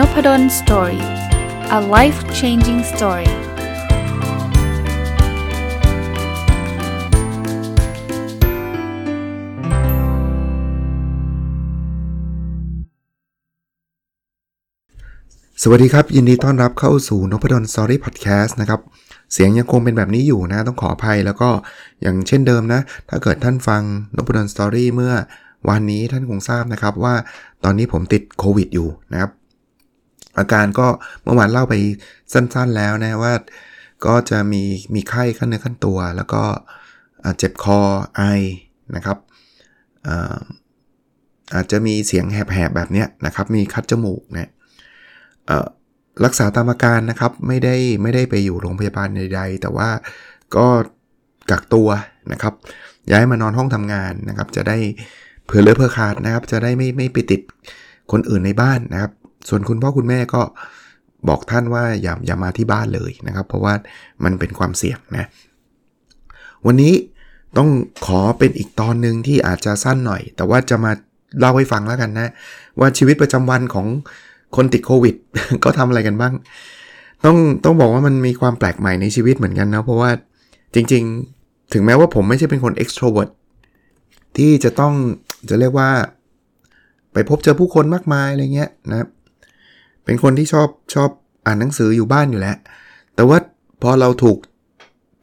นพด ล Story a life changing story สวัสดีครับ ยินดีต้อนรับเข้าสู่นพดล Story พอดแคสต์นะครับ เสียงยังคงเป็นแบบนี้อยู่นะ ต้องขออภัยแล้วก็อย่างเช่นเดิมนะ ถ้าเกิดท่านฟังนพดล Story เมื่อวันนี้ท่านคงทราบนะครับว่าตอนนี้ผมติดโควิดอยู่นะครับ อาการก็เมื่อวานเล่าไปสั้นๆแล้วนะว่าก็จะมีมีไข้ขั้นเนื้อขั้นตัว แล้วก็เจ็บคอไอนะครับอาจจะมีเสียงแหบๆ แบบนี้นะครับ มีคัดจมูกนะรักษาตามอาการนะครับ ไม่ได้ไม่ได้ไปอยู่โรงพยาบาลใดๆ แต่ว่าก็กักตัวนะครับ ย้ายมานอนห้องทำงานนะครับ จะได้เผื่อเลือเผื่อขาดนะครับ จะได้ไม่ไม่ไปติดคนอื่นในบ้านนะครับ ส่วนคุณพ่อคุณแม่ก็บอกท่านว่าอย่าอย่ามาที่บ้านเลยนะครับ เพราะว่ามันเป็นความเสี่ยงนะวันนี้ต้องขอเป็นอีกตอนหนึ่งที่อาจจะสั้นหน่อย แต่ว่าจะมาเล่าให้ฟังแล้วกันนะ ว่าชีวิตประจำวันของคนติดโควิดก็ทำอะไรกันบ้าง ต้องต้องบอกว่ามันมีความแปลกใหม่ในชีวิตเหมือนกันนะเพราะว่าจริงๆ ถึงแม้ว่าผมไม่ใช่เป็นคน extrovert ที่จะต้องจะเรียกว่า ไปพบเจอผู้คนมากมายอะไรเงี้ยนะ เป็นคนที่ชอบชอบอ่านหนังสืออยู่บ้านอยู่แล้ว แต่ว่าพอเราถูก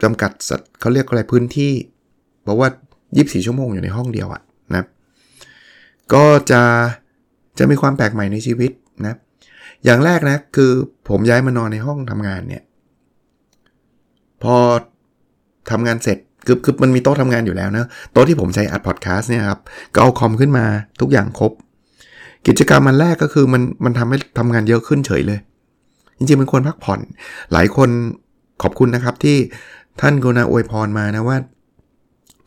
จำกัดสัตว์เขาเรียกอะไรพื้นที่เพราะว่า 24 ชั่วโมงอยู่ในห้องเดียวอะนะก็จะจะมีความแปลกใหม่ในชีวิตนะอย่างแรกนะคือผมย้ายมานอนในห้องทำงานเนี่ยพอทำงานเสร็จคือคือมันมีโต๊ะทำงานอยู่แล้วนะโต๊ะที่ผมใช้อัดพอดแคสต์เนี่ยครับก็เอาคอมขึ้นมาทุกอย่างครบ กิจกรรมมันแรกก็คือมันมันทำให้ทำงานเยอะขึ้นเฉยเลย จริงๆมันควรพักผ่อน หลายคนขอบคุณนะครับที่ท่านกรุณาอวยพรมานะว่า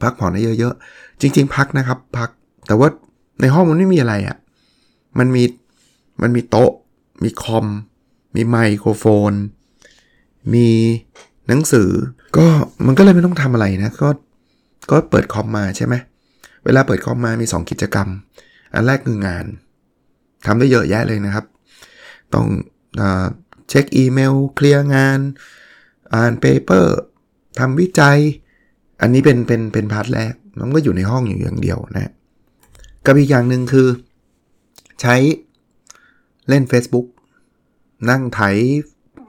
พักผ่อนได้เยอะๆ จริง ๆ พักนะครับ พักแต่ว่าในห้องมันไม่มีอะไรอะ่ะมันมีมันมีโต๊ะ มีคอม มีไมโครโฟน มีหนังสือ ก็มันก็เลยไม่ต้องทำอะไรนะ ก็ก็เปิดคอมมาใช่ไหมเวลาเปิดคอมมามี 2 กิจกรรม อันแรกคืองาน ทำได้เยอะแยะเลยนะครับ ต้องเช็คอีเมล เคลียร์งาน อ่าน paper ทำวิจัย อันนี้เป็นเป็นเป็น part แรกมันก็อยู่ในห้องอยู่อย่างเดียวนะกับอีกอย่างหนึ่งคือ ใช้เล่น Facebook นั่งไถ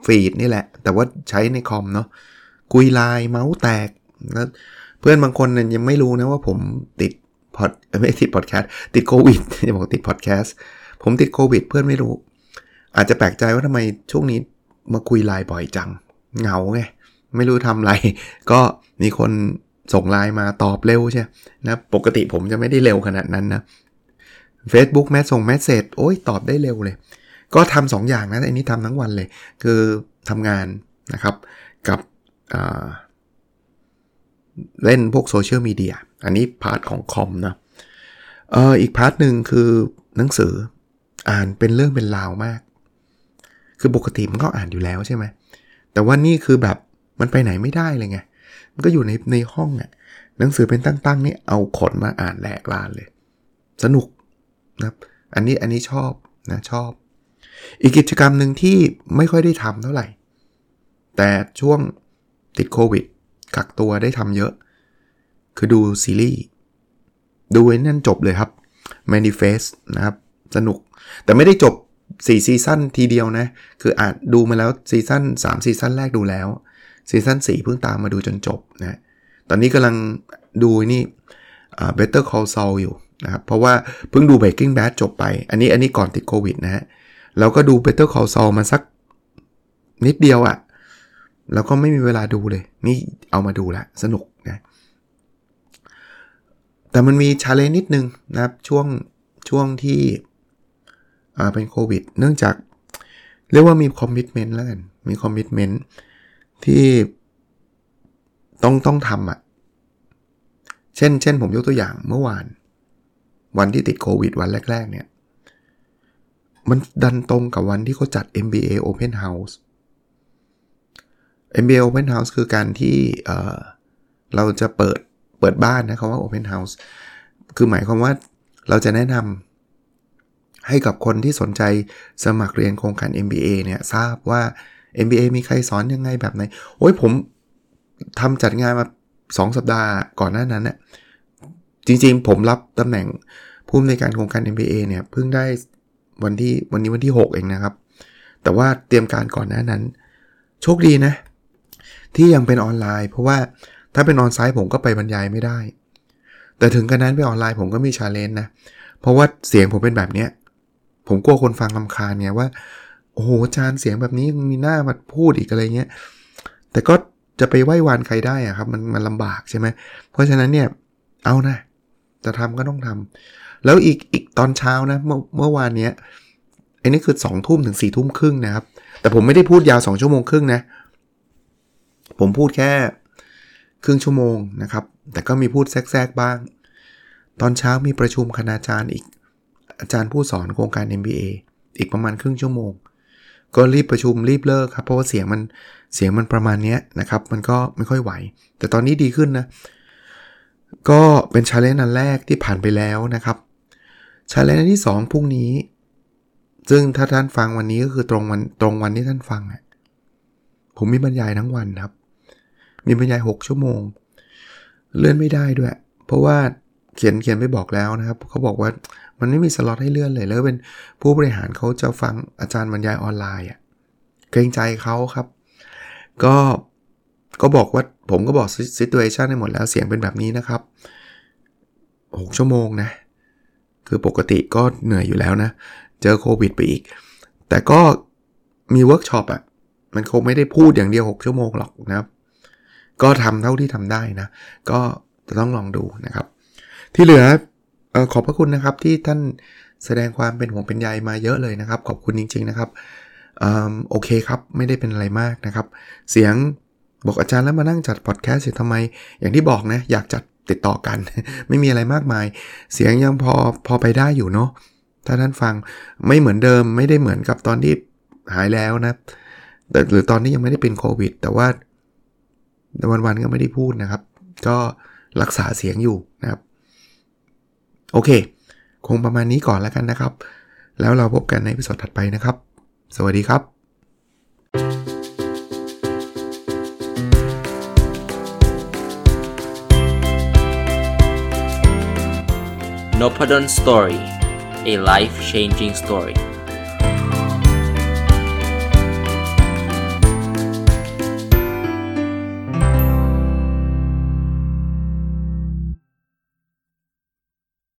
feed นี่แหละ แต่ว่าใช้ในคอมเนาะคุยไลน์เมาส์แตกแล้วเพื่อนบางคนเนี่ยยังไม่รู้นะว่าผมติดพอดไม่ติดพอดแคสต์ติดโควิดจะบอกติดพอดแคสต์ ผมติดโควิดเพื่อนไม่รู้ อาจจะแปลกใจว่าทำไมช่วงนี้มาคุยไลน์บ่อยจัง เหงาไง ไม่รู้ทำอะไร ก็มีคนส่งไลน์มาตอบเร็วใช่นะปกติผมจะไม่ได้เร็วขนาดนั้นนะ Facebook แมสส่ง message โอ้ยตอบได้เร็วเลย ก็ทำสองอย่างนะอันนี้ทำทั้งวันเลย คือทำงานนะครับกับเล่นพวกโซเชียลมีเดียอันนี้ part ของคอมนะเอออีก part หนึ่งคือหนังสือ อ่านเป็นเรื่องเป็นราวมาก คือปกติมันก็อ่านอยู่แล้วใช่ไหม แต่ว่านี่คือแบบมันไปไหนไม่ได้เลยไง มันก็อยู่ในในห้องอะ่ะ หนังสือเป็นตั้งๆนี่เอาขนมาอ่านแหลกลานเลย สนุกนะอันนี้อันนี้ชอบนะชอบ อีกกิจกรรมหนึ่งที่ไม่ค่อยได้ทำเท่าไหร่ แต่ช่วงติดโควิดกักตัวได้ทำเยอะ คือดูซีรีส์ ดูนั่นจบเลยครับ Manifest นะครับ สนุก แต่ไม่ได้จบ 4 season ทีเดียวนะ คืออานดูมาแล้ว season 3 season แรกดูแล้ว season 4เพิ่งตามมาดูจนจบนะ ตอนนี้กำลังดูนี่ Better Call Saul อยู่นะครับ เพราะว่าเพิ่งดู Breaking Bad จบไป อันนี้อันนี้ก่อนติดโควิดนะฮะ แล้วก็ดู Better Call Saul มาสักนิดเดียวอะ่ะ แล้วก็ไม่มีเวลาดูเลย นี่เอามาดูแล้วสนุกนะ แต่มันมี challenge นิดนึงนะครับ ช่วงช่วงที่ เป็นโควิด เนื่องจากเรียกว่ามี commitment แล้วกัน มี commitment ที่ต้องต้องทำอะ่ะ เช่น เช่นผมยกตัวอย่างเมื่อวาน วันที่ติดโควิดวันแรก ๆ เนี่ย มันดันตรงกับวันที่เขาจัด MBA Open House MBA Open House คือการที่เเราจะเปิดเปิดบ้านนะคำว่า Open House คือหมายความว่าเราจะแนะนำ ให้กับคนที่สนใจสมัครเรียนโครงการ MBA เนี่ยทราบว่า MBA มีใครสอนยังไงแบบไหน โอ้ยผมทำจัดงานมา 2 สัปดาห์ก่อนหน้านั้นเนี่ยจริงๆ ผมรับตำแหน่งผู้อำนวยการโครงการ MBA เนี่ยเพิ่งได้วันที่วันนี้วันที่ 6 เองนะครับ แต่ว่าเตรียมการก่อนหน้านั้น โชคดีนะ ที่ยังเป็นออนไลน์ เพราะว่าถ้าเป็นออนไซต์ผมก็ไปบรรยายไม่ได้ แต่ถึงกระนั้นไปออนไลน์ผมก็มีชาเลนจ์นะ เพราะว่าเสียงผมเป็นแบบเนี้ย ผมกลัวคนฟังลำคาญไงว่า โอ้โหอาจารย์เสียงแบบนี้มีหน้ามาพูดอีกอะไรเงี้ย แต่ก็จะไปไหว้วานใครได้อะครับ มันมันลำบากใช่ไหม เพราะฉะนั้นเนี่ย เอานะ จะทำก็ต้องทำแล้วอีกอีกตอนเช้านะ เมื่อเมื่อวานเนี้ยอันนี้คือสองทุ่มถึงสี่ทุ่มครึ่งนะครับ แต่ผมไม่ได้พูดยาวสองชั่วโมงครึ่งนะ ผมพูดแค่ครึ่งชั่วโมงนะครับ แต่ก็มีพูดแทรกๆบ้าง ตอนเช้ามีประชุมคณาจารย์อีก อาจารย์ผู้สอนโครงการ MBA อีกประมาณครึ่งชั่วโมง ก็รีบประชุมรีบเลิกครับ เพราะว่าเสียงมันเสียงมันประมาณนี้นะครับ มันก็ไม่ค่อยไหว แต่ตอนนี้ดีขึ้นนะ ก็เป็น challenge อันแรกที่ผ่านไปแล้วนะครับ challenge อันที่ 2พรุ่งนี้ ซึ่งถ้าท่านฟังวันนี้ก็คือตรงวันตรงวันที่ท่านฟังอะผมมีบรรยายทั้งวันครับ มีบรรยาย 6 ชั่วโมง เลื่อนไม่ได้ด้วย เพราะว่า เขียนเขียนไปบอกแล้วนะครับเขาบอกว่ามันไม่มีสล็อตให้เลื่อนเลย แล้วเป็นผู้บริหารเขาจะฟังอาจารย์บรรยายออนไลน์อะเกรงใจเขาครับ ก็ก็บอกว่าผมก็บอก situation ให้หมดแล้วเสียงเป็นแบบนี้นะครับ 6 ชั่วโมงนะ คือปกติก็เหนื่อยอยู่แล้วนะ เจอโควิดไปอีก แต่ก็มีเวิร์กช็อปอะ มันคงไม่ได้พูดอย่างเดียว 6 ชั่วโมงหรอกนะครับ ก็ทำเท่าที่ทำได้นะ ก็จะต้องลองดูนะครับ ที่เหลืออขอบพระคุณนะครับที่ท่านแสดงความเป็นห่วงเป็นใยมาเยอะเลยนะครับ ขอบคุณจริง ๆนะครับอโอเคครับ ไม่ได้เป็นอะไรมากนะครับ เสียงบอกอาจารย์แล้วมานั่งจัดพอดแคสต์เสร็จทำไม อย่างที่บอกนะ อยากจัดติดต่อกัน ไม่มีอะไรมากมาย เสียงยังพอพอไปได้อยู่เนาะถ้าท่านฟังไม่เหมือนเดิม ไม่ได้เหมือนกับตอนที่หายแล้วนะแต่หรือตอนนี้ยังไม่ได้เป็นโควิด แต่ว่าวันๆก็ไม่ได้พูดนะครับ ก็รักษาเสียงอยู่นะครับ โอเค คงประมาณนี้ก่อนแล้วกันนะครับ แล้วเราพบกันในพิสดถัดไปนะครับ สวัสดีครับ n o p ด d o n Story a life changing story